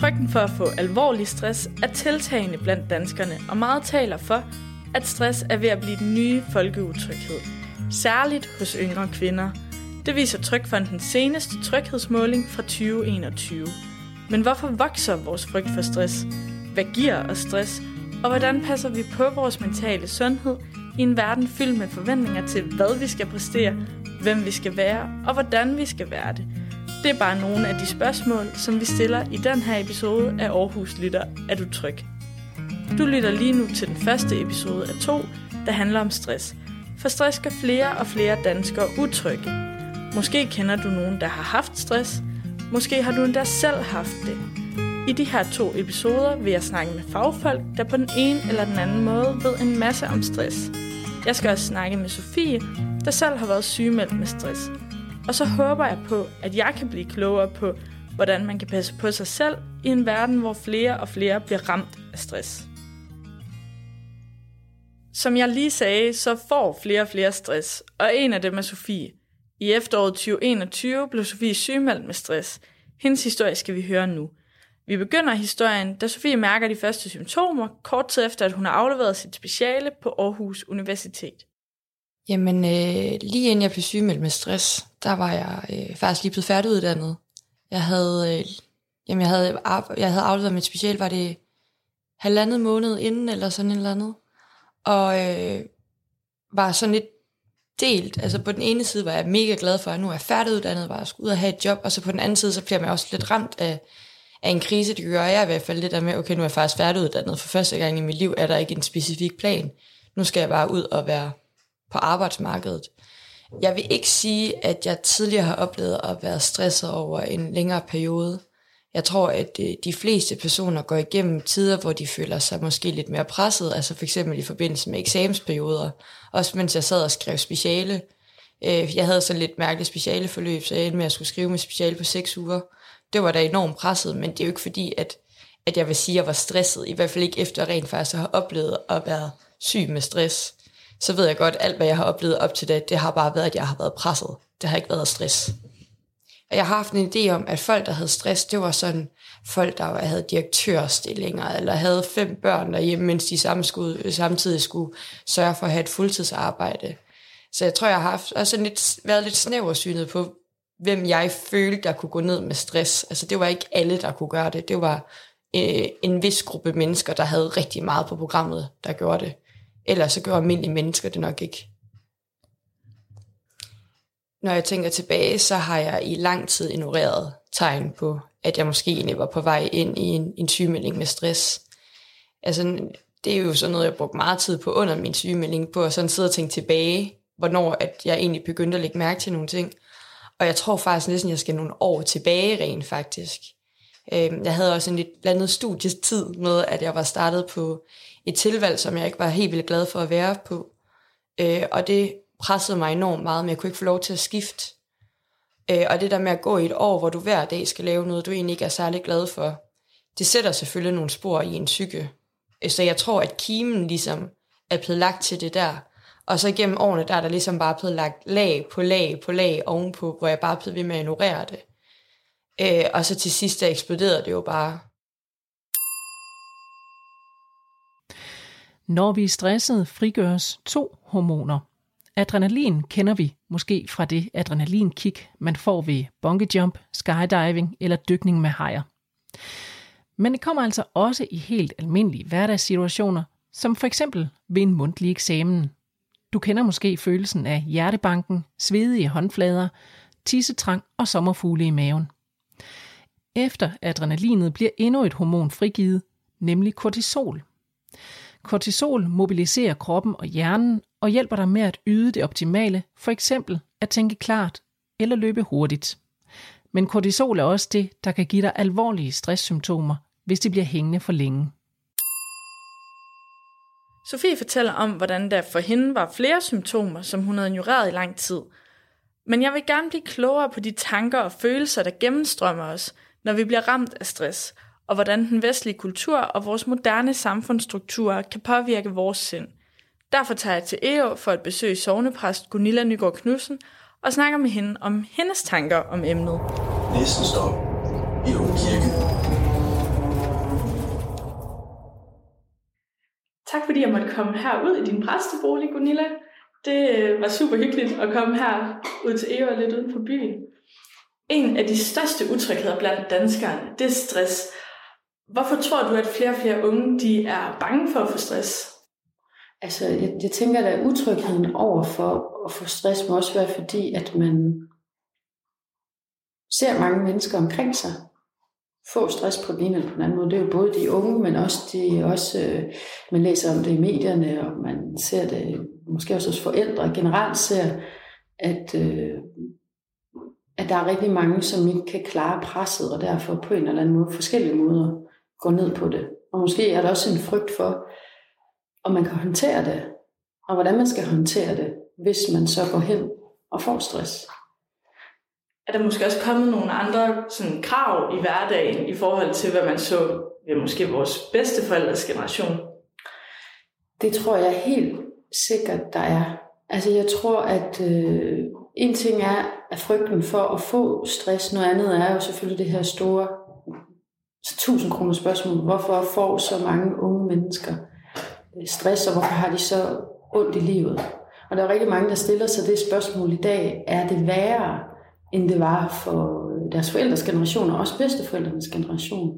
Frygten for at få alvorlig stress er tiltagende blandt danskerne, og meget taler for, at stress er ved at blive den nye folkeutryghed. Særligt hos yngre kvinder. Det viser Trygfondens seneste tryghedsmåling fra 2021. Men hvorfor vokser vores frygt for stress? Hvad giver os stress? Og hvordan passer vi på vores mentale sundhed i en verden fyldt med forventninger til, hvad vi skal præstere, hvem vi skal være og hvordan vi skal være det? Det er bare nogle af de spørgsmål, som vi stiller i den her episode af Aarhus Lytter Er du tryg? Du lytter lige nu til den første episode af to, der handler om stress. For stress gør flere og flere danskere utrygge. Måske kender du nogen, der har haft stress. Måske har du endda selv haft det. I de her to episoder vil jeg snakke med fagfolk, der på den ene eller den anden måde ved en masse om stress. Jeg skal også snakke med Sofie, der selv har været sygemeldt med stress. Og så håber jeg på, at jeg kan blive klogere på, hvordan man kan passe på sig selv i en verden, hvor flere og flere bliver ramt af stress. Som jeg lige sagde, så får flere og flere stress, og en af dem er Sofie. I efteråret 2021 blev Sofie sygemeldt med stress. Hendes historie skal vi høre nu. Vi begynder historien, da Sofie mærker de første symptomer, kort tid efter, at hun har afleveret sit speciale på Aarhus Universitet. Jamen, øh, lige inden jeg blev sygemeldt med stress, der var jeg øh, faktisk lige blevet færdiguddannet. Jeg havde, øh, jamen, jeg havde, jeg havde afleveret mit special, var det halvandet måned inden, eller sådan et eller andet. Og øh, var sådan lidt delt. Altså på den ene side var jeg mega glad for, at nu er jeg færdiguddannet, var jeg skulle ud og have et job, og så på den anden side, så bliver man også lidt ramt af, af en krise. Det gør jeg i hvert fald lidt der med, okay, nu er jeg faktisk færdiguddannet. For første gang i mit liv er der ikke en specifik plan. Nu skal jeg bare ud og være på arbejdsmarkedet. Jeg vil ikke sige, at jeg tidligere har oplevet at være stresset over en længere periode. Jeg tror, at øh, de fleste personer går igennem tider, hvor de føler sig måske lidt mere presset, altså for eksempel i forbindelse med eksamensperioder, også mens jeg sad og skrev speciale. Øh, jeg havde sådan lidt mærkeligt specialeforløb, så jeg endte med at skulle skrive med speciale på seks uger. Det var da enormt presset, men det er jo ikke fordi, at, at jeg vil sige, at jeg var stresset, i hvert fald ikke efter rent faktisk at have oplevet at være syg med stress så ved jeg godt, alt, hvad jeg har oplevet op til det, det har bare været, at jeg har været presset. Det har ikke været stress. Og jeg har haft en idé om, at folk, der havde stress, det var sådan folk, der havde direktørstillinger, eller havde fem børn derhjemme, mens de samtidig skulle sørge for at have et fuldtidsarbejde. Så jeg tror, jeg har haft, også lidt, været lidt snæversynet på, hvem jeg følte, der kunne gå ned med stress. Altså det var ikke alle, der kunne gøre det. Det var øh, en vis gruppe mennesker, der havde rigtig meget på programmet, der gjorde det. Ellers så gør almindelige mennesker det nok ikke. Når jeg tænker tilbage, så har jeg i lang tid ignoreret tegn på, at jeg måske egentlig var på vej ind i en, en sygemelding med stress. Altså, det er jo sådan noget, jeg brugte meget tid på under min sygemelding, på at sådan sidde og tænke tilbage, hvornår at jeg egentlig begyndte at lægge mærke til nogle ting. Og jeg tror faktisk næsten, at jeg skal nogle år tilbage rent faktisk. Øh, jeg havde også en lidt blandet studietid med, at jeg var startet på et tilvalg, som jeg ikke var helt vildt glad for at være på. Øh, og det pressede mig enormt meget, men jeg kunne ikke få lov til at skifte. Øh, og det der med at gå i et år, hvor du hver dag skal lave noget, du egentlig ikke er særlig glad for, det sætter selvfølgelig nogle spor i en psyke. Øh, så jeg tror, at kimen ligesom er blevet lagt til det der. Og så gennem årene, der er der ligesom bare blevet lagt lag på lag på lag ovenpå, hvor jeg bare er blevet ved med at ignorere det. Øh, og så til sidst, der eksploderede det jo bare. Når vi er stresset, frigøres to hormoner. Adrenalin kender vi måske fra det adrenalinkick, man får ved bungee-jump, skydiving eller dykning med hajer. Men det kommer altså også i helt almindelige hverdagssituationer, som for eksempel ved en mundtlig eksamen. Du kender måske følelsen af hjertebanken, svedige håndflader, tissetrang og sommerfugle i maven. Efter adrenalinet bliver endnu et hormon frigivet, nemlig kortisol. Kortisol mobiliserer kroppen og hjernen og hjælper dig med at yde det optimale, for eksempel at tænke klart eller løbe hurtigt. Men kortisol er også det, der kan give dig alvorlige stresssymptomer, hvis det bliver hængende for længe. Sofie fortæller om, hvordan der for hende var flere symptomer, som hun havde ignoreret i lang tid. Men jeg vil gerne blive klogere på de tanker og følelser, der gennemstrømmer os, når vi bliver ramt af stress, og hvordan den vestlige kultur og vores moderne samfundsstrukturer kan påvirke vores sind. Derfor tager jeg til EO for at besøge sovnepræst Gunilla Nygaard Knudsen og snakker med hende om hendes tanker om emnet. Næste stop, EO Kirke. Tak fordi jeg måtte komme herud i din præstebolig, Gunilla. Det øh, var super hyggeligt at komme her ud til EO og lidt ud på byen. En af de største utrygheder blandt danskerne, det er stress. Hvorfor tror du, at flere og flere unge de er bange for at få stress? Altså, jeg, jeg tænker, at utrygheden over for at få stress må også være fordi, at man ser mange mennesker omkring sig få stress på den ene eller den anden måde. Det er jo både de unge, men også, de, også øh, man læser om det i medierne, og man ser det måske også hos forældre generelt ser, at, øh, at der er rigtig mange, som ikke kan klare presset, og derfor på en eller anden måde, forskellige måder, går ned på det. Og måske er der også en frygt for, om man kan håndtere det, og hvordan man skal håndtere det, hvis man så går hen og får stress er der måske også kommet nogle andre sådan, krav i hverdagen i forhold til, hvad man så ved måske vores bedsteforældres generation? Det tror jeg helt sikkert, der er. Altså jeg tror, at øh, en ting er at frygten for at få stress, noget andet er jo selvfølgelig det her store 1000 kroner spørgsmål. Hvorfor får så mange unge mennesker øh, stress, og hvorfor har de så ondt i livet? Og der er rigtig mange, der stiller sig det spørgsmål i dag. Er det værre end det var for øh, deres forældres generation, og også bedsteforældrenes generation.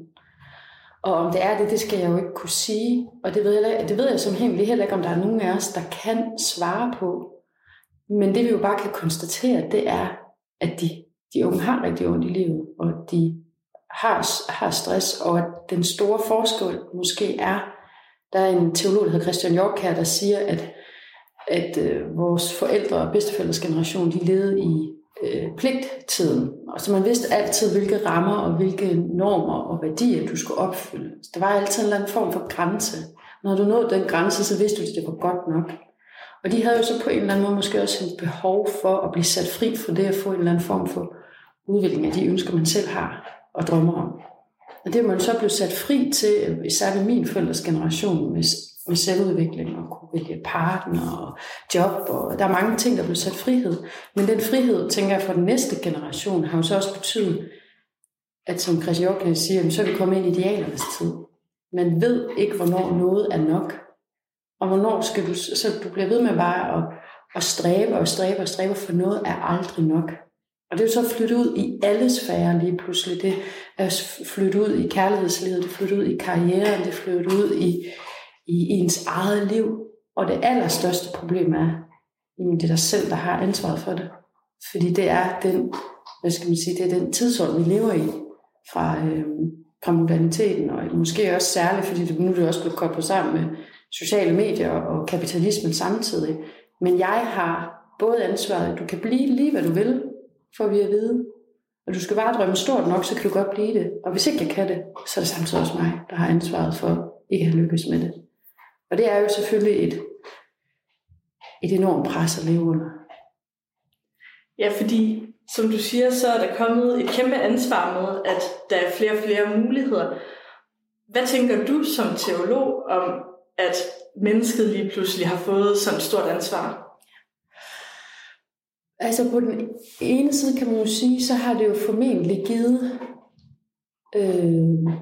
Og om det er det, det skal jeg jo ikke kunne sige. Og det ved jeg, det ved jeg som helt heller ikke, om der er nogen af os, der kan svare på. Men det vi jo bare kan konstatere, det er, at de, de unge har rigtig ondt i livet, og de har, har stress, og at den store forskel måske er, der er en teolog, der hedder Christian Jork her, der siger, at, at øh, vores forældre og bedsteforældres generation, de levede i øh, pligttiden. Og så man vidste altid, hvilke rammer og hvilke normer og værdier du skulle opfylde. Så der var altid en eller anden form for grænse. Når du nåede den grænse, så vidste du, at det var godt nok. Og de havde jo så på en eller anden måde måske også et behov for at blive sat fri fra det at få en eller anden form for udvikling af de ønsker, man selv har og drømmer om. Og det er man så blevet sat fri til, øh, især ved min forældres generation, med med selvudvikling og kunne vælge partner og job. Og der er mange ting, der blev sat frihed. Men den frihed, tænker jeg, for den næste generation, har jo så også betydet, at som Christian Jorgen siger, så er vi kommet ind i idealernes tid. Man ved ikke, hvornår noget er nok. Og hvornår skal du, så du bliver ved med bare at, at stræbe og stræbe og stræbe, for noget er aldrig nok. Og det er jo så flyttet ud i alle sfærer lige pludselig. Det er flyttet ud i kærlighedslivet, det er flyttet ud i karrieren, det er flyttet ud i, i ens eget liv. Og det allerstørste problem er, at det er dig selv, der har ansvaret for det. Fordi det er den, hvad skal man sige, det er den tidsånd, vi lever i fra, øh, fra moderniteten, og måske også særligt, fordi det, nu er det også blevet koblet sammen med sociale medier og kapitalismen samtidig. Men jeg har både ansvaret, at du kan blive lige, hvad du vil, for vi at vide. Og du skal bare drømme stort nok, så kan du godt blive det. Og hvis ikke jeg kan det, så er det samtidig også mig, der har ansvaret for ikke at have lykkes med det. Og det er jo selvfølgelig et, et enormt pres at leve under. Ja, fordi som du siger, så er der kommet et kæmpe ansvar med, at der er flere og flere muligheder. Hvad tænker du som teolog om, at mennesket lige pludselig har fået sådan et stort ansvar? Altså på den ene side kan man jo sige, så har det jo formentlig givet øh,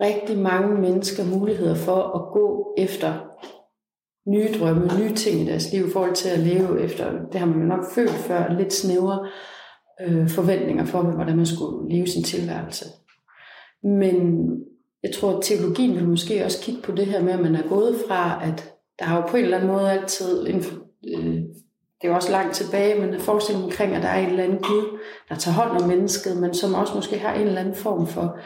rigtig mange mennesker muligheder for at gå efter nye drømme, nye ting i deres liv i forhold til at leve efter, det har man jo nok følt før, lidt snævre øh, forventninger for, hvordan man skulle leve sin tilværelse. Men jeg tror, at teologien vil måske også kigge på det her med, at man er gået fra, at der har jo på en eller anden måde altid, en, øh, det er jo også langt tilbage, men forestillingen omkring, at der er en eller anden Gud, der tager hånd om mennesket, men som også måske har en eller anden form for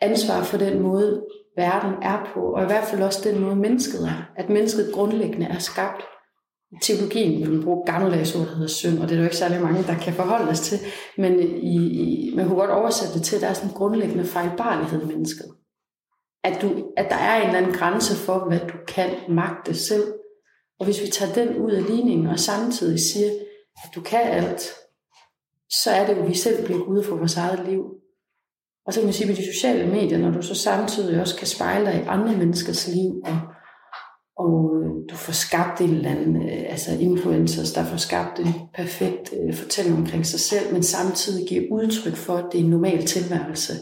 ansvar for den måde, verden er på, og i hvert fald også den måde, mennesket er. At mennesket grundlæggende er skabt. Teologien vil man bruge gammeldags ord, der hedder synd, og det er der jo ikke særlig mange, der kan forholde os til. Men i, i, man kunne godt oversætte det til, at der er sådan en grundlæggende fejlbarlighed i mennesket. At, du, at der er en eller anden grænse for, hvad du kan magte selv. Og hvis vi tager den ud af ligningen, og samtidig siger, at du kan alt, så er det jo, at vi selv bliver ude for vores eget liv. Og så kan man sige, med de sociale medier, når du så samtidig også kan spejle dig i andre menneskers liv, og, og øh, du får skabt en eller anden, øh, altså influencers, der får skabt en perfekt øh, fortælling omkring sig selv, men samtidig giver udtryk for, at det er en normal tilværelse,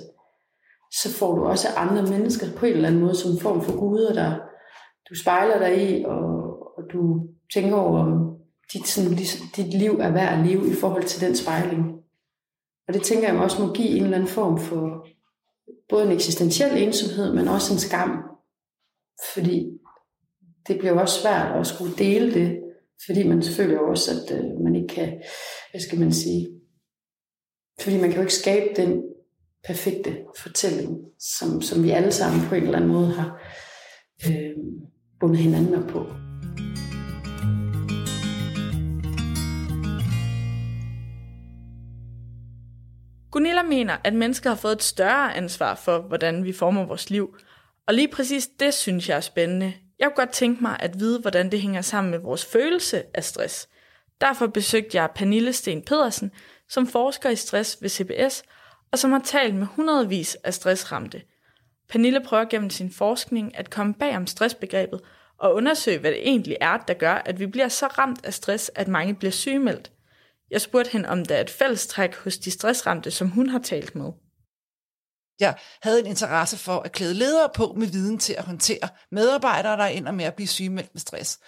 så får du også andre mennesker på en eller anden måde som en form for guder, der du spejler dig i, og, og du tænker over, om dit, sådan, ligesom, dit liv er værd at leve i forhold til den spejling. Og det tænker jeg også må give en eller anden form for både en eksistentiel ensomhed, men også en skam. Fordi det bliver også svært at skulle dele det, fordi man føler også, at øh, man ikke kan, hvad skal man sige, fordi man kan jo ikke skabe den perfekte fortælling, som, som vi alle sammen på en eller anden måde har øh, bundet hinanden op på. Gunilla mener, at mennesker har fået et større ansvar for, hvordan vi former vores liv. Og lige præcis det synes jeg er spændende. Jeg kunne godt tænke mig at vide, hvordan det hænger sammen med vores følelse af stress. Derfor besøgte jeg Pernille Sten Pedersen, som forsker i stress ved CBS, og som har talt med hundredvis af stressramte. Pernille prøver gennem sin forskning at komme bag om stressbegrebet og undersøge, hvad det egentlig er, der gør, at vi bliver så ramt af stress, at mange bliver sygemeldt. Jeg spurgte hende, om der er et fællestræk hos de stressramte, som hun har talt med. Jeg havde en interesse for at klæde ledere på med viden til at håndtere medarbejdere, der ender med at blive sygemeldt med stress.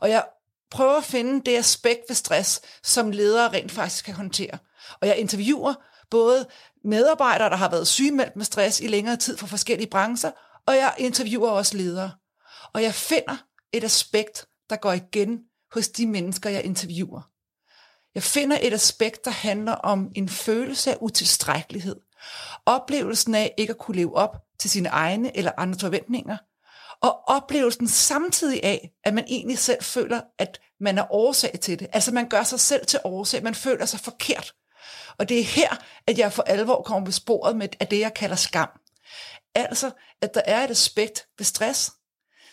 Og jeg prøver at finde det aspekt ved stress, som ledere rent faktisk kan håndtere. Og jeg interviewer både medarbejdere, der har været sygemeldt med stress i længere tid fra forskellige brancher, og jeg interviewer også ledere. Og jeg finder et aspekt, der går igen hos de mennesker, jeg interviewer. Jeg finder et aspekt, der handler om en følelse af utilstrækkelighed. Oplevelsen af ikke at kunne leve op til sine egne eller andre forventninger. Og oplevelsen samtidig af, at man egentlig selv føler, at man er årsag til det. Altså man gør sig selv til årsag, man føler sig forkert. Og det er her, at jeg for alvor kommer på sporet med af det, jeg kalder skam. Altså, at der er et aspekt ved stress,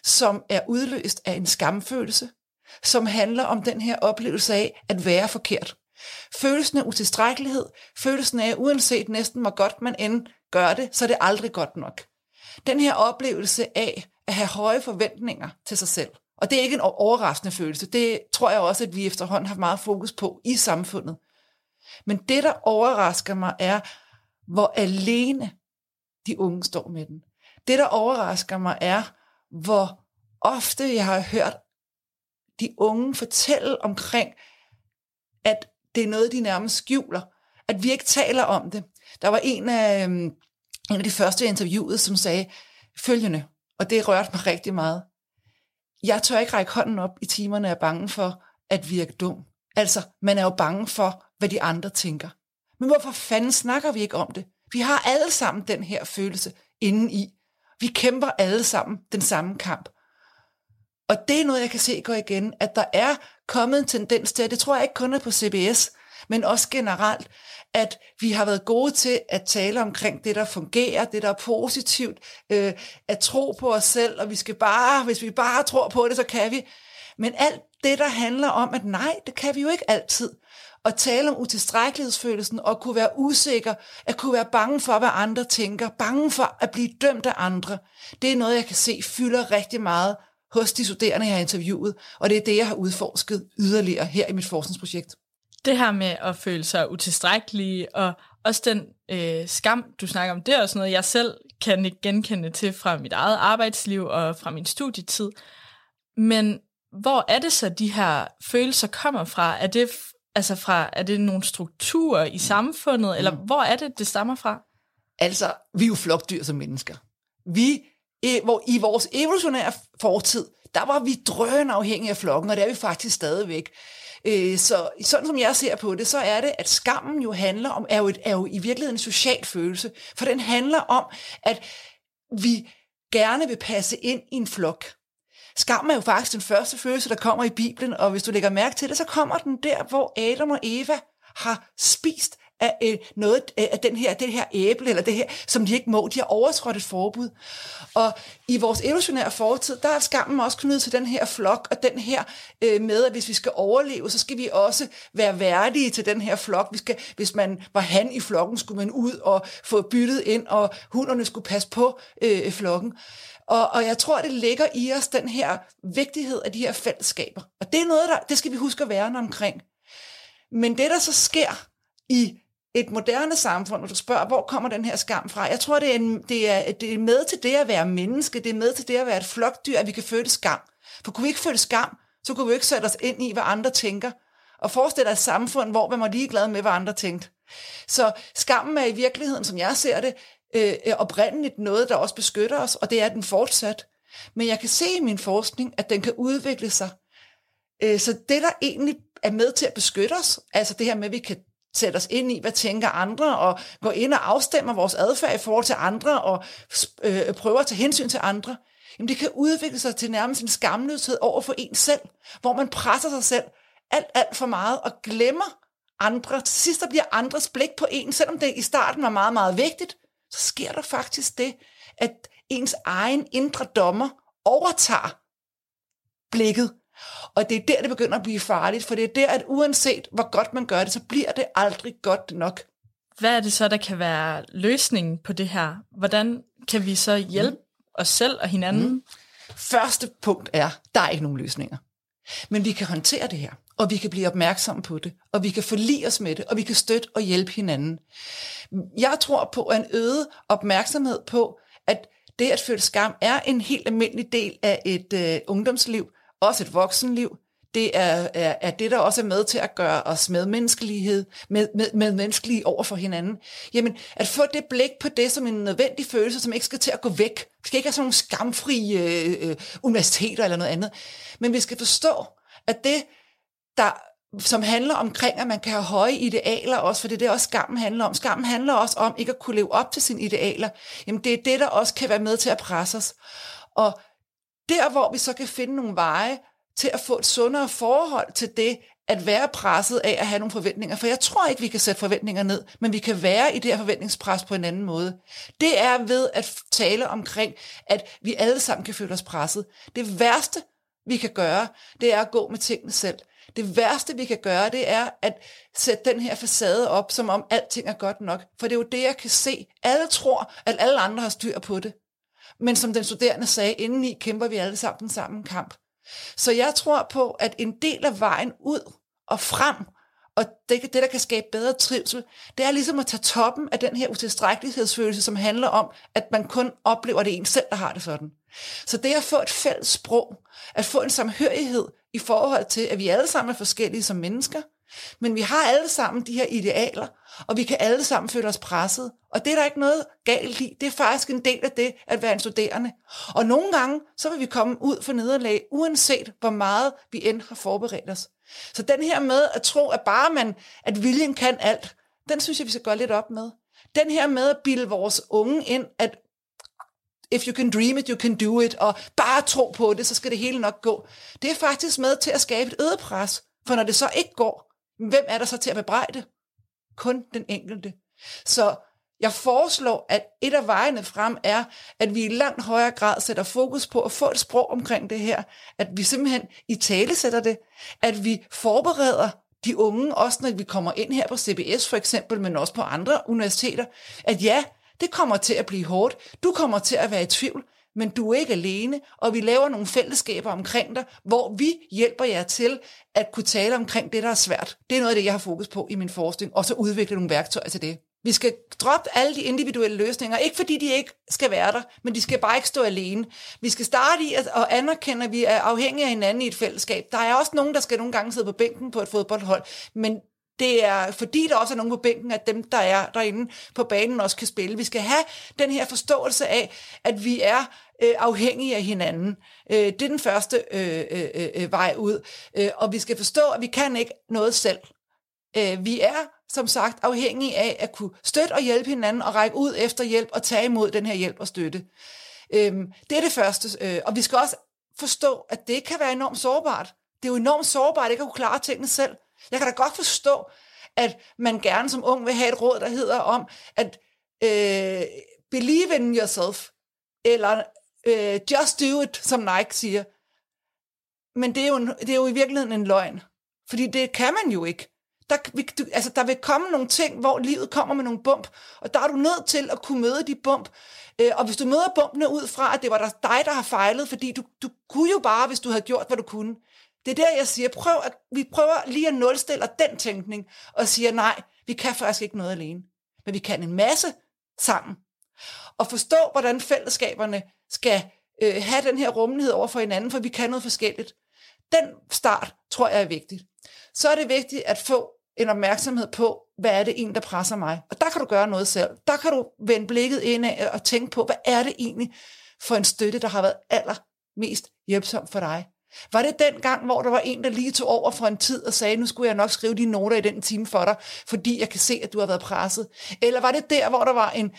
som er udløst af en skamfølelse, som handler om den her oplevelse af at være forkert. Følelsen af utilstrækkelighed, følelsen af, uanset næsten hvor godt man end gør det, så er det aldrig godt nok. Den her oplevelse af at have høje forventninger til sig selv. Og det er ikke en overraskende følelse. Det tror jeg også, at vi efterhånden har meget fokus på i samfundet. Men det, der overrasker mig, er, hvor alene de unge står med den. Det, der overrasker mig, er, hvor ofte jeg har hørt de unge fortælle omkring, at det er noget, de nærmest skjuler. At vi ikke taler om det. Der var en af, øhm, en af de første interviewet, som sagde følgende, og det rørte mig rigtig meget. Jeg tør ikke række hånden op i timerne, jeg er bange for at virke dum. Altså, man er jo bange for, hvad de andre tænker. Men hvorfor fanden snakker vi ikke om det? Vi har alle sammen den her følelse inden i. Vi kæmper alle sammen den samme kamp. Og det er noget, jeg kan se går igen, at der er kommet en tendens til, at det tror jeg ikke kun er på CBS, men også generelt, at vi har været gode til at tale omkring det, der fungerer, det, der er positivt, øh, at tro på os selv, og vi skal bare, hvis vi bare tror på det, så kan vi. Men alt det, der handler om, at nej, det kan vi jo ikke altid. At tale om utilstrækkelighedsfølelsen og kunne være usikker, at kunne være bange for, hvad andre tænker, bange for at blive dømt af andre, det er noget, jeg kan se fylder rigtig meget hos de studerende, jeg har interviewet, og det er det, jeg har udforsket yderligere her i mit forskningsprojekt. Det her med at føle sig utilstrækkelig, og også den øh, skam, du snakker om, det er også noget, jeg selv kan genkende til fra mit eget arbejdsliv og fra min studietid. Men hvor er det så, de her følelser kommer fra? Er det, altså fra, er det nogle strukturer i samfundet, eller mm. hvor er det, det stammer fra? Altså, vi er jo flokdyr som mennesker. Vi hvor i vores evolutionære fortid, der var vi drøn afhængige af flokken, og det er vi faktisk stadigvæk. Øh, så sådan som jeg ser på det, så er det, at skammen jo handler om, er jo, et, er jo i virkeligheden en social følelse, for den handler om, at vi gerne vil passe ind i en flok. Skam er jo faktisk den første følelse, der kommer i Bibelen, og hvis du lægger mærke til det, så kommer den der, hvor Adam og Eva har spist af øh, noget øh, af den her, det her æble, eller det her, som de ikke må. De har overtrådt et forbud. Og i vores evolutionære fortid, der er skammen også knyttet til den her flok, og den her øh, med, at hvis vi skal overleve, så skal vi også være værdige til den her flok. Vi skal, hvis man var han i flokken, skulle man ud og få byttet ind, og hunderne skulle passe på øh, flokken. Og, og jeg tror, det ligger i os, den her vigtighed af de her fællesskaber. Og det er noget, der, det skal vi huske at værne omkring. Men det, der så sker i et moderne samfund, hvor du spørger, hvor kommer den her skam fra? Jeg tror, det er, en, det, er, det er med til det at være menneske, det er med til det at være et flokdyr, at vi kan føle skam. For kunne vi ikke føle skam, så kunne vi ikke sætte os ind i, hvad andre tænker. Og forestille dig et samfund, hvor man var ligeglad med, hvad andre tænkte. Så skammen er i virkeligheden, som jeg ser det, øh, oprindeligt noget, der også beskytter os, og det er den fortsat. Men jeg kan se i min forskning, at den kan udvikle sig. Øh, så det, der egentlig er med til at beskytte os, altså det her med, at vi kan sætte os ind i, hvad tænker andre, og gå ind og afstemme vores adfærd i forhold til andre, og øh, prøve at tage hensyn til andre, jamen det kan udvikle sig til nærmest en skamløshed over for en selv, hvor man presser sig selv alt, alt for meget og glemmer andre. Til sidst der bliver andres blik på en, selvom det i starten var meget, meget vigtigt, så sker der faktisk det, at ens egen indre dommer overtager blikket. Og det er der, det begynder at blive farligt, for det er der, at uanset hvor godt man gør det, så bliver det aldrig godt nok. Hvad er det så, der kan være løsningen på det her? Hvordan kan vi så hjælpe mm. os selv og hinanden? Mm. Første punkt er, der er ikke nogen løsninger. Men vi kan håndtere det her, og vi kan blive opmærksomme på det, og vi kan forlige os med det, og vi kan støtte og hjælpe hinanden. Jeg tror på en øget opmærksomhed på, at det at føle skam er en helt almindelig del af et øh, ungdomsliv, også et voksenliv. Det er, er, er det, der også er med til at gøre os medmenneskelighed, med, med, med menneskelige over for hinanden. Jamen, at få det blik på det som en nødvendig følelse, som ikke skal til at gå væk. Vi skal ikke have sådan nogle skamfri øh, øh, universiteter eller noget andet. Men vi skal forstå, at det, der som handler omkring, at man kan have høje idealer også, for det er det også skammen handler om. Skammen handler også om ikke at kunne leve op til sine idealer. Jamen det er det, der også kan være med til at presse os. Og der, hvor vi så kan finde nogle veje til at få et sundere forhold til det, at være presset af at have nogle forventninger. For jeg tror ikke, vi kan sætte forventninger ned, men vi kan være i det her forventningspres på en anden måde. Det er ved at tale omkring, at vi alle sammen kan føle os presset. Det værste, vi kan gøre, det er at gå med tingene selv. Det værste, vi kan gøre, det er at sætte den her facade op, som om alting er godt nok. For det er jo det, jeg kan se. Alle tror, at alle andre har styr på det. Men som den studerende sagde, indeni kæmper vi alle sammen den samme kamp. Så jeg tror på, at en del af vejen ud og frem, og det, det, der kan skabe bedre trivsel, det er ligesom at tage toppen af den her utilstrækkelighedsfølelse, som handler om, at man kun oplever det en selv, der har det sådan. Så det at få et fælles sprog, at få en samhørighed i forhold til, at vi alle sammen er forskellige som mennesker, men vi har alle sammen de her idealer, og vi kan alle sammen føle os presset. Og det er der ikke noget galt i. Det er faktisk en del af det at være en studerende. Og nogle gange, så vil vi komme ud for nederlag, uanset hvor meget vi end har forberedt os. Så den her med at tro, at bare man, at viljen kan alt, den synes jeg, vi skal gøre lidt op med. Den her med at bilde vores unge ind, at if you can dream it, you can do it, og bare tro på det, så skal det hele nok gå. Det er faktisk med til at skabe et øget pres, for når det så ikke går, hvem er der så til at bebrejde? Kun den enkelte. Så jeg foreslår, at et af vejene frem er, at vi i langt højere grad sætter fokus på at få et sprog omkring det her. At vi simpelthen i tale sætter det. At vi forbereder de unge, også når vi kommer ind her på CBS for eksempel, men også på andre universiteter, at ja, det kommer til at blive hårdt. Du kommer til at være i tvivl, men du er ikke alene, og vi laver nogle fællesskaber omkring dig, hvor vi hjælper jer til at kunne tale omkring det, der er svært. Det er noget af det, jeg har fokus på i min forskning, og så udvikle nogle værktøjer til det. Vi skal droppe alle de individuelle løsninger, ikke fordi de ikke skal være der, men de skal bare ikke stå alene. Vi skal starte i at, at anerkende, at vi er afhængige af hinanden i et fællesskab. Der er også nogen, der skal nogle gange sidde på bænken på et fodboldhold, men det er fordi, der også er nogen på bænken, at dem, der er derinde på banen, også kan spille. Vi skal have den her forståelse af, at vi er øh, afhængige af hinanden. Øh, det er den første øh, øh, øh, øh, vej ud. Øh, og vi skal forstå, at vi kan ikke noget selv. Øh, vi er som sagt afhængige af at kunne støtte og hjælpe hinanden og række ud efter hjælp og tage imod den her hjælp og støtte. Øh, det er det første. Øh, og vi skal også forstå, at det kan være enormt sårbart. Det er jo enormt sårbart ikke at kunne klare tingene selv. Jeg kan da godt forstå, at man gerne som ung vil have et råd, der hedder om, at øh, believe in yourself, eller øh, just do it, som Nike siger. Men det er, jo, det er jo i virkeligheden en løgn. Fordi det kan man jo ikke. Der, du, altså, der vil komme nogle ting, hvor livet kommer med nogle bump, og der er du nødt til at kunne møde de bump. Øh, og hvis du møder bumpene ud fra, at det var dig, der har fejlet, fordi du, du kunne jo bare, hvis du havde gjort, hvad du kunne, det er der, jeg siger, prøv at, vi prøver lige at nulstille den tænkning, og siger, nej, Vi kan faktisk ikke noget alene. Men vi kan en masse sammen. Og forstå, hvordan fællesskaberne skal øh, have den her rummelighed over for hinanden, for vi kan noget forskelligt. Den start, tror jeg er vigtigt. Så er det vigtigt at få en opmærksomhed på, hvad er det egentlig, der presser mig? Og der kan du gøre noget selv. Der kan du vende blikket ind og tænke på, hvad er det egentlig for en støtte, der har været allermest hjælpsom for dig? Var det den gang, hvor der var en, der lige tog over for en tid og sagde, nu skulle jeg nok skrive dine noter i den time for dig, fordi jeg kan se, at du har været presset? Eller var det der, hvor der var en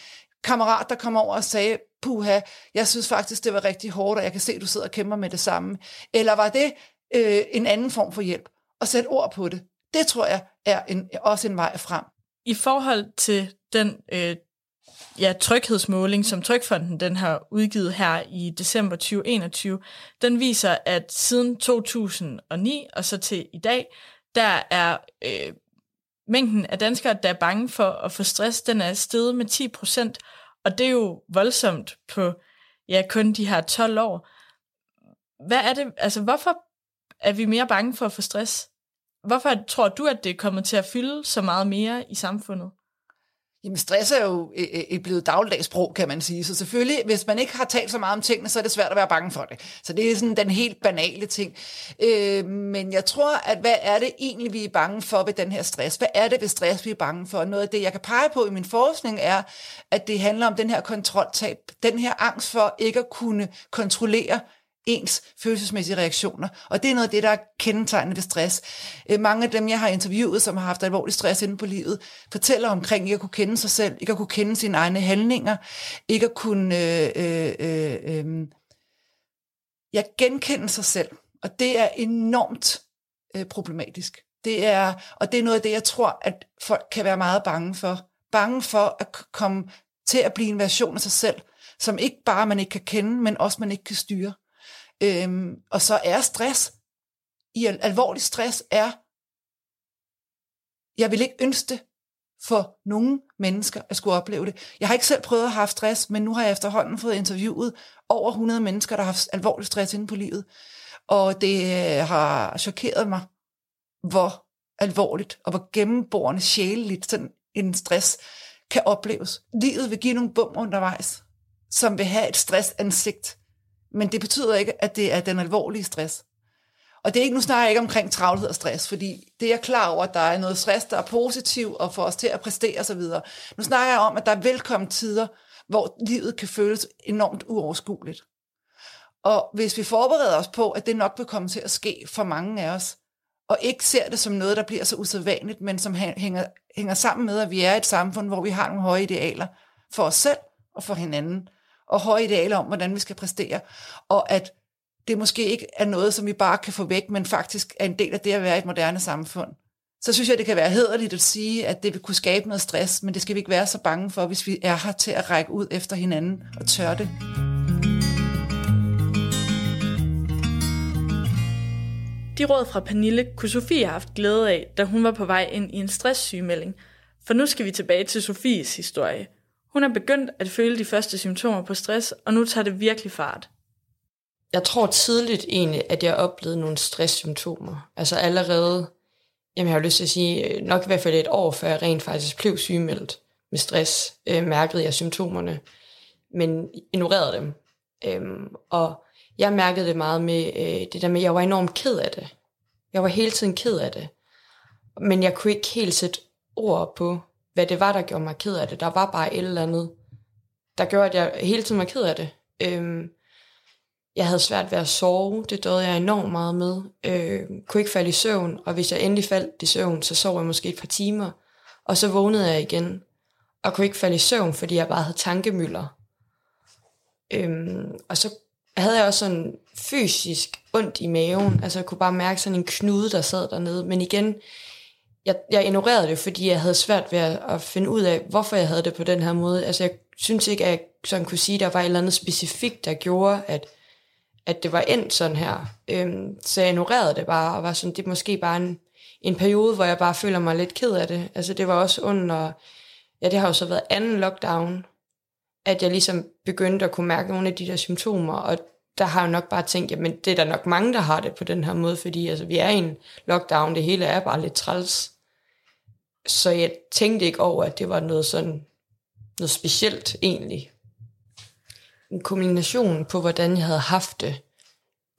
kammerat, der kom over og sagde, puha, jeg synes faktisk, det var rigtig hårdt, og jeg kan se, at du sidder og kæmper med det samme? Eller var det øh, en anden form for hjælp? Og sætte ord på det. Det tror jeg er en, også en vej frem. I forhold til den øh, ja, tryghedsmåling, som Trykfonden den har udgivet her i december 2021, den viser, at siden 2009 og så til i dag, der er øh, mængden af danskere, der er bange for at få stress, den er steget med 10 procent, og det er jo voldsomt på ja, kun de her 12 år. Hvad er det, altså hvorfor er vi mere bange for at få stress? Hvorfor tror du, at det er kommet til at fylde så meget mere i samfundet? Jamen stress er jo et blevet dagligdags sprog, kan man sige. Så selvfølgelig, hvis man ikke har talt så meget om tingene, så er det svært at være bange for det. Så det er sådan den helt banale ting. Øh, men jeg tror, at hvad er det egentlig, vi er bange for ved den her stress? Hvad er det ved stress, vi er bange for? Noget af det, jeg kan pege på i min forskning, er, at det handler om den her kontroltab. Den her angst for ikke at kunne kontrollere ens følelsesmæssige reaktioner. Og det er noget af det, der er kendetegnende ved stress. Øh, mange af dem, jeg har interviewet, som har haft alvorlig stress inde på livet, fortæller omkring ikke at kunne kende sig selv, ikke at kunne kende sine egne handlinger, ikke at kunne øh, øh, øh, øh, ja, genkende sig selv. Og det er enormt øh, problematisk. Det er, og det er noget af det, jeg tror, at folk kan være meget bange for. Bange for at komme til at blive en version af sig selv, som ikke bare man ikke kan kende, men også man ikke kan styre. Øhm, og så er stress, i al- alvorlig stress, er, jeg vil ikke ønske det for nogen mennesker at skulle opleve det. Jeg har ikke selv prøvet at have stress, men nu har jeg efterhånden fået interviewet over 100 mennesker, der har haft alvorlig stress inde på livet. Og det øh, har chokeret mig, hvor alvorligt og hvor gennemborende sjæleligt sådan en stress kan opleves. Livet vil give nogle bum undervejs, som vil have et stressansigt, men det betyder ikke, at det er den alvorlige stress. Og det er ikke, nu snakker jeg ikke omkring travlhed og stress, fordi det er klar over, at der er noget stress, der er positiv og får os til at præstere osv. Nu snakker jeg om, at der er velkommen tider, hvor livet kan føles enormt uoverskueligt. Og hvis vi forbereder os på, at det nok vil komme til at ske for mange af os, og ikke ser det som noget, der bliver så usædvanligt, men som hænger, hænger sammen med, at vi er et samfund, hvor vi har nogle høje idealer for os selv og for hinanden, og høje idealer om, hvordan vi skal præstere, og at det måske ikke er noget, som vi bare kan få væk, men faktisk er en del af det at være i et moderne samfund. Så synes jeg, det kan være hederligt at sige, at det vil kunne skabe noget stress, men det skal vi ikke være så bange for, hvis vi er her til at række ud efter hinanden og tør det. De råd fra Pernille kunne Sofie have haft glæde af, da hun var på vej ind i en stresssygemelding. For nu skal vi tilbage til Sofies historie – hun er begyndt at føle de første symptomer på stress, og nu tager det virkelig fart. Jeg tror tidligt egentlig, at jeg oplevede nogle stresssymptomer. Altså allerede, jamen jeg har lyst til at sige, øh, nok i hvert fald et år før jeg rent faktisk blev sygemeldt med stress, øh, mærkede jeg symptomerne, men ignorerede dem. Øhm, og jeg mærkede det meget med øh, det der med, at jeg var enormt ked af det. Jeg var hele tiden ked af det. Men jeg kunne ikke helt sætte ord på, hvad det var, der gjorde mig ked af det. Der var bare et eller andet, der gjorde, at jeg hele tiden var ked af det. Øhm, jeg havde svært ved at sove, det døde jeg enormt meget med. Øhm, kunne ikke falde i søvn, og hvis jeg endelig faldt i søvn, så sov jeg måske et par timer, og så vågnede jeg igen, og kunne ikke falde i søvn, fordi jeg bare havde tankemøller. Øhm, og så havde jeg også sådan fysisk ondt i maven, altså jeg kunne bare mærke sådan en knude, der sad dernede, men igen, jeg, jeg ignorerede det, fordi jeg havde svært ved at, at finde ud af, hvorfor jeg havde det på den her måde. Altså jeg synes ikke, at jeg sådan kunne sige, at der var et eller andet specifikt, der gjorde, at, at det var endt sådan her. Øhm, så jeg ignorerede det bare, og var sådan, det er måske bare en, en periode, hvor jeg bare føler mig lidt ked af det. Altså det var også under, ja det har jo så været anden lockdown, at jeg ligesom begyndte at kunne mærke nogle af de der symptomer, og der har jeg nok bare tænkt, jamen det er der nok mange, der har det på den her måde, fordi altså, vi er i en lockdown, det hele er bare lidt træls så jeg tænkte ikke over, at det var noget sådan noget specielt egentlig. En kombination på, hvordan jeg havde haft det,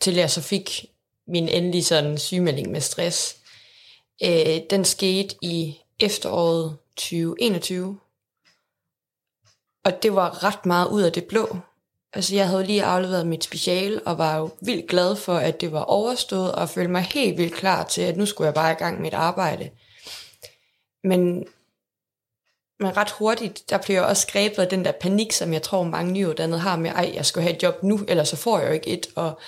til jeg så fik min endelige sådan sygemelding med stress. Øh, den skete i efteråret 2021. Og det var ret meget ud af det blå. Altså jeg havde lige afleveret mit special, og var jo vildt glad for, at det var overstået, og følte mig helt vildt klar til, at nu skulle jeg bare i gang med et arbejde. Men, men ret hurtigt, der blev jeg også grebet af den der panik, som jeg tror mange nyuddannede har med, ej, jeg skal have et job nu, ellers så får jeg jo ikke et. Og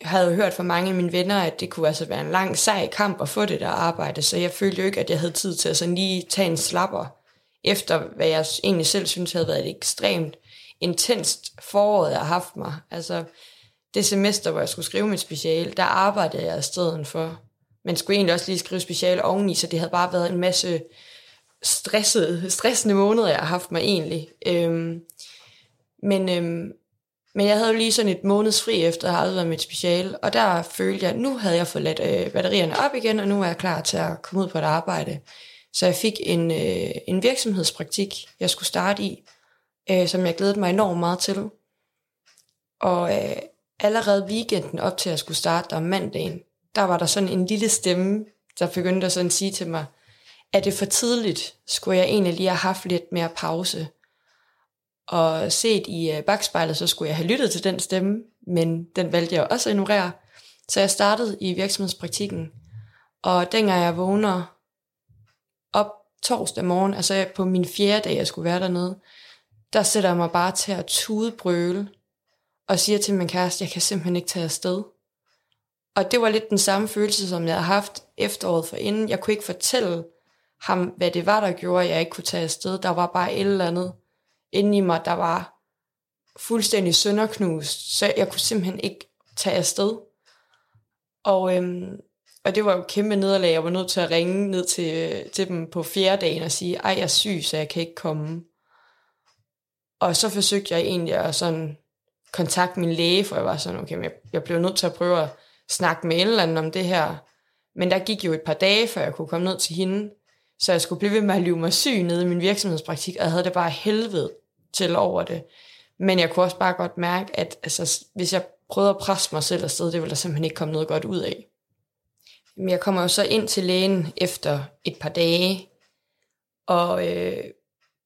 jeg havde jo hørt fra mange af mine venner, at det kunne altså være en lang, sej kamp at få det der arbejde, så jeg følte jo ikke, at jeg havde tid til at sådan lige tage en slapper, efter hvad jeg egentlig selv synes havde været et ekstremt intenst foråret, jeg har haft mig. Altså, det semester, hvor jeg skulle skrive mit special, der arbejdede jeg i stedet for. Men skulle egentlig også lige skrive special oveni, så det havde bare været en masse stressede, stressende måneder, jeg har haft mig egentlig. Øhm, men, øhm, men jeg havde jo lige sådan et måneds fri efter, at jeg havde været mit special, og der følte jeg, at nu havde jeg fået ladt øh, batterierne op igen, og nu er jeg klar til at komme ud på et arbejde. Så jeg fik en, øh, en virksomhedspraktik, jeg skulle starte i, øh, som jeg glædede mig enormt meget til. Og øh, allerede weekenden op til at skulle starte der om mandagen, der var der sådan en lille stemme, der begyndte at sådan sige til mig, er det for tidligt? Skulle jeg egentlig lige have haft lidt mere pause? Og set i øh, bagspejlet, så skulle jeg have lyttet til den stemme, men den valgte jeg også at ignorere. Så jeg startede i virksomhedspraktikken, og dengang jeg vågner op torsdag morgen, altså på min fjerde dag, jeg skulle være dernede, der sætter jeg mig bare til at tudebrøle, og siger til min kæreste, jeg kan simpelthen ikke tage afsted. Og det var lidt den samme følelse, som jeg havde haft efteråret for inden. Jeg kunne ikke fortælle ham, hvad det var, der gjorde, at jeg ikke kunne tage afsted. Der var bare et eller andet inde i mig, der var fuldstændig sønderknust, så jeg kunne simpelthen ikke tage afsted. Og, øhm, og det var jo et kæmpe nederlag. Jeg var nødt til at ringe ned til, til dem på fjerde dagen og sige, ej, jeg er syg, så jeg kan ikke komme. Og så forsøgte jeg egentlig at sådan kontakte min læge, for jeg var sådan, okay, jeg, jeg blev nødt til at prøve at snakke med en eller anden om det her. Men der gik jo et par dage, før jeg kunne komme ned til hende. Så jeg skulle blive ved med at lyve mig syg nede i min virksomhedspraktik, og jeg havde det bare helvede til over det. Men jeg kunne også bare godt mærke, at altså, hvis jeg prøvede at presse mig selv afsted, det ville der simpelthen ikke komme noget godt ud af. Men jeg kommer jo så ind til lægen efter et par dage, og øh,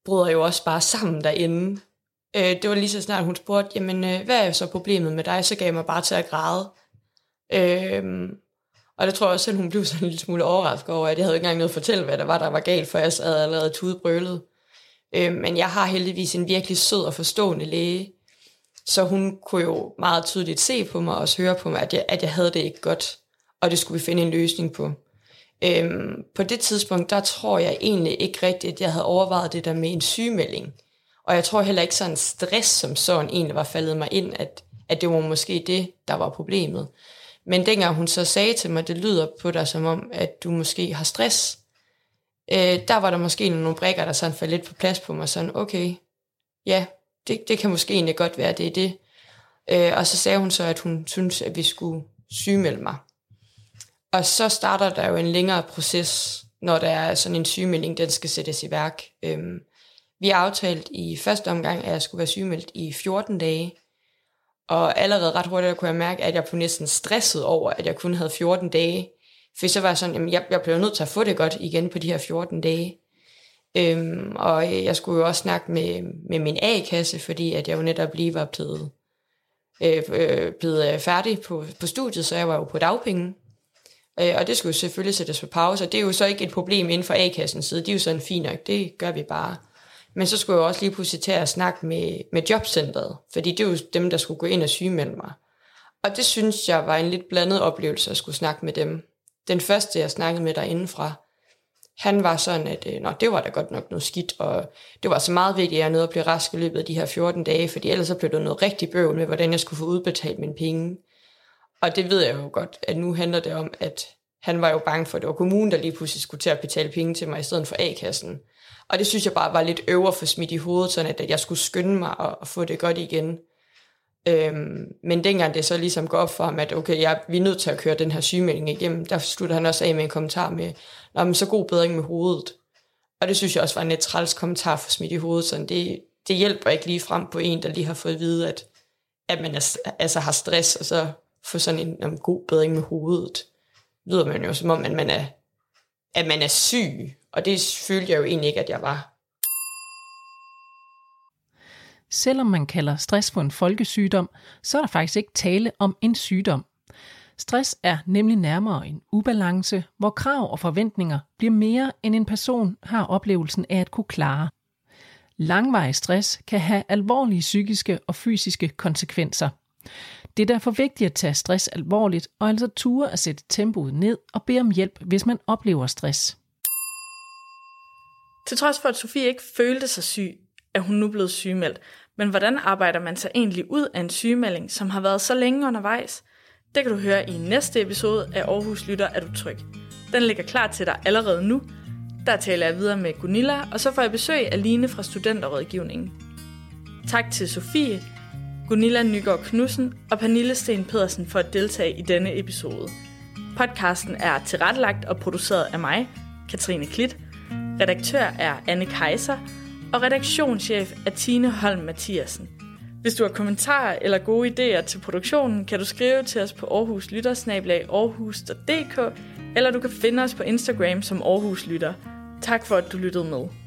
bryder jo også bare sammen derinde. Øh, det var lige så snart, hun spurgte, jamen, øh, hvad er så problemet med dig? Så gav jeg mig bare til at græde. Øhm, og det tror jeg også at hun blev sådan en lille smule overrasket over, at jeg havde ikke engang noget at fortælle, hvad der var, der var galt, for jeg sad allerede tudbrølet. Øhm, men jeg har heldigvis en virkelig sød og forstående læge, så hun kunne jo meget tydeligt se på mig og også høre på mig, at jeg, at jeg havde det ikke godt, og det skulle vi finde en løsning på. Øhm, på det tidspunkt, der tror jeg egentlig ikke rigtigt, at jeg havde overvejet det der med en sygemelding. Og jeg tror heller ikke sådan stress som sådan egentlig var faldet mig ind, at, at det var måske det, der var problemet. Men dengang hun så sagde til mig, det lyder på dig som om, at du måske har stress, øh, der var der måske nogle brækker, der sådan faldt lidt på plads på mig, sådan, okay, ja, det, det kan måske egentlig godt være, det er det. Øh, og så sagde hun så, at hun synes, at vi skulle sygemelde mig. Og så starter der jo en længere proces, når der er sådan en sygemelding, den skal sættes i værk. Øhm, vi har aftalt i første omgang, at jeg skulle være sygemeldt i 14 dage, og allerede ret hurtigt kunne jeg mærke, at jeg blev næsten stresset over, at jeg kun havde 14 dage. For så var jeg sådan, jamen jeg, jeg blev nødt til at få det godt igen på de her 14 dage. Øhm, og jeg skulle jo også snakke med, med min A-kasse, fordi at jeg jo netop lige var blevet, øh, øh, blevet øh, færdig på, på studiet, så jeg var jo på dagpenge. Øh, og det skulle jo selvfølgelig sættes på pause, og det er jo så ikke et problem inden for A-kassens side. De er jo sådan fint nok, det gør vi bare. Men så skulle jeg også lige pludselig til at snakke med, med jobcentret, fordi det er jo dem, der skulle gå ind og sygemelde mig. Og det synes jeg var en lidt blandet oplevelse at skulle snakke med dem. Den første, jeg snakkede med derindefra, han var sådan, at øh, Nå, det var da godt nok noget skidt, og det var så meget vigtigt, at jeg nåede at blive rask i løbet af de her 14 dage, fordi ellers så blev det noget rigtig bøvl med, hvordan jeg skulle få udbetalt mine penge. Og det ved jeg jo godt, at nu handler det om, at han var jo bange for, at det var kommunen, der lige pludselig skulle til at betale penge til mig, i stedet for A-kassen. Og det synes jeg bare var lidt øver for smidt i hovedet, sådan at jeg skulle skynde mig og, og få det godt igen. Øhm, men dengang det så ligesom går op for ham, at okay, jeg, vi er nødt til at køre den her sygemelding igennem, der slutter han også af med en kommentar med, Nå, men så god bedring med hovedet. Og det synes jeg også var en lidt træls kommentar for smidt i hovedet. Sådan det, det hjælper ikke lige frem på en, der lige har fået at vide, at, at man er, altså har stress, og så få sådan en, en god bedring med hovedet. Lyder man jo som om, at man er, at man er syg. Og det følte jeg jo egentlig ikke, at jeg var. Selvom man kalder stress for en folkesygdom, så er der faktisk ikke tale om en sygdom. Stress er nemlig nærmere en ubalance, hvor krav og forventninger bliver mere, end en person har oplevelsen af at kunne klare. Langvarig stress kan have alvorlige psykiske og fysiske konsekvenser. Det er derfor vigtigt at tage stress alvorligt og altså ture at sætte tempoet ned og bede om hjælp, hvis man oplever stress. Til trods for, at Sofie ikke følte sig syg, er hun nu blevet sygemeldt. Men hvordan arbejder man sig egentlig ud af en sygemelding, som har været så længe undervejs? Det kan du høre i næste episode af Aarhus Lytter er du tryg. Den ligger klar til dig allerede nu. Der taler jeg videre med Gunilla, og så får jeg besøg af Line fra Studenterrådgivningen. Tak til Sofie, Gunilla Nygaard Knudsen og Pernille Sten Pedersen for at deltage i denne episode. Podcasten er tilrettelagt og produceret af mig, Katrine Klit. Redaktør er Anne Kaiser, og redaktionschef er Tine Holm Mathiasen. Hvis du har kommentarer eller gode idéer til produktionen, kan du skrive til os på Aarhus Lyttersnablag Aarhus.dk, eller du kan finde os på Instagram som Aarhus Lytter. Tak for, at du lyttede med.